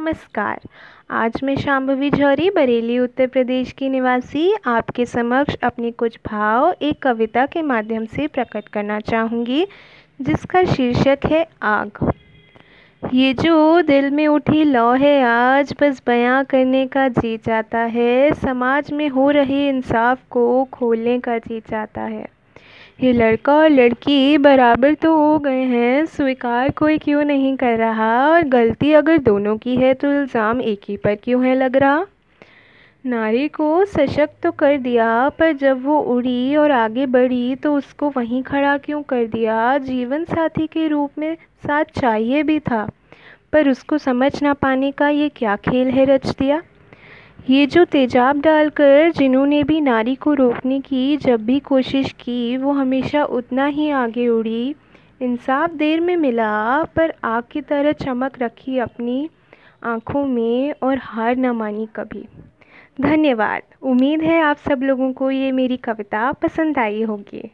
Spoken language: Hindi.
नमस्कार। आज मैं शाम्भवी झौरी, बरेली, उत्तर प्रदेश की निवासी, आपके समक्ष अपने कुछ भाव एक कविता के माध्यम से प्रकट करना चाहूँगी, जिसका शीर्षक है आग। ये जो दिल में उठी लौ है आज, बस बयां करने का जी चाहता है, समाज में हो रहे इंसाफ को खोलने का जी चाहता है। ये लड़का और लड़की बराबर तो हो गए हैं, स्वीकार कोई क्यों नहीं कर रहा? और गलती अगर दोनों की है तो इल्ज़ाम एक ही पर क्यों है लग रहा? नारी को सशक्त तो कर दिया, पर जब वो उड़ी और आगे बढ़ी तो उसको वहीं खड़ा क्यों कर दिया? जीवन साथी के रूप में साथ चाहिए भी था, पर उसको समझ ना पाने का ये क्या खेल है रच दिया? ये जो तेजाब डालकर जिन्होंने भी नारी को रोकने की जब भी कोशिश की, वो हमेशा उतना ही आगे उड़ी। इंसाफ देर में मिला, पर आग की तरह चमक रखी अपनी आँखों में और हार न मानी कभी। धन्यवाद। उम्मीद है आप सब लोगों को ये मेरी कविता पसंद आई होगी।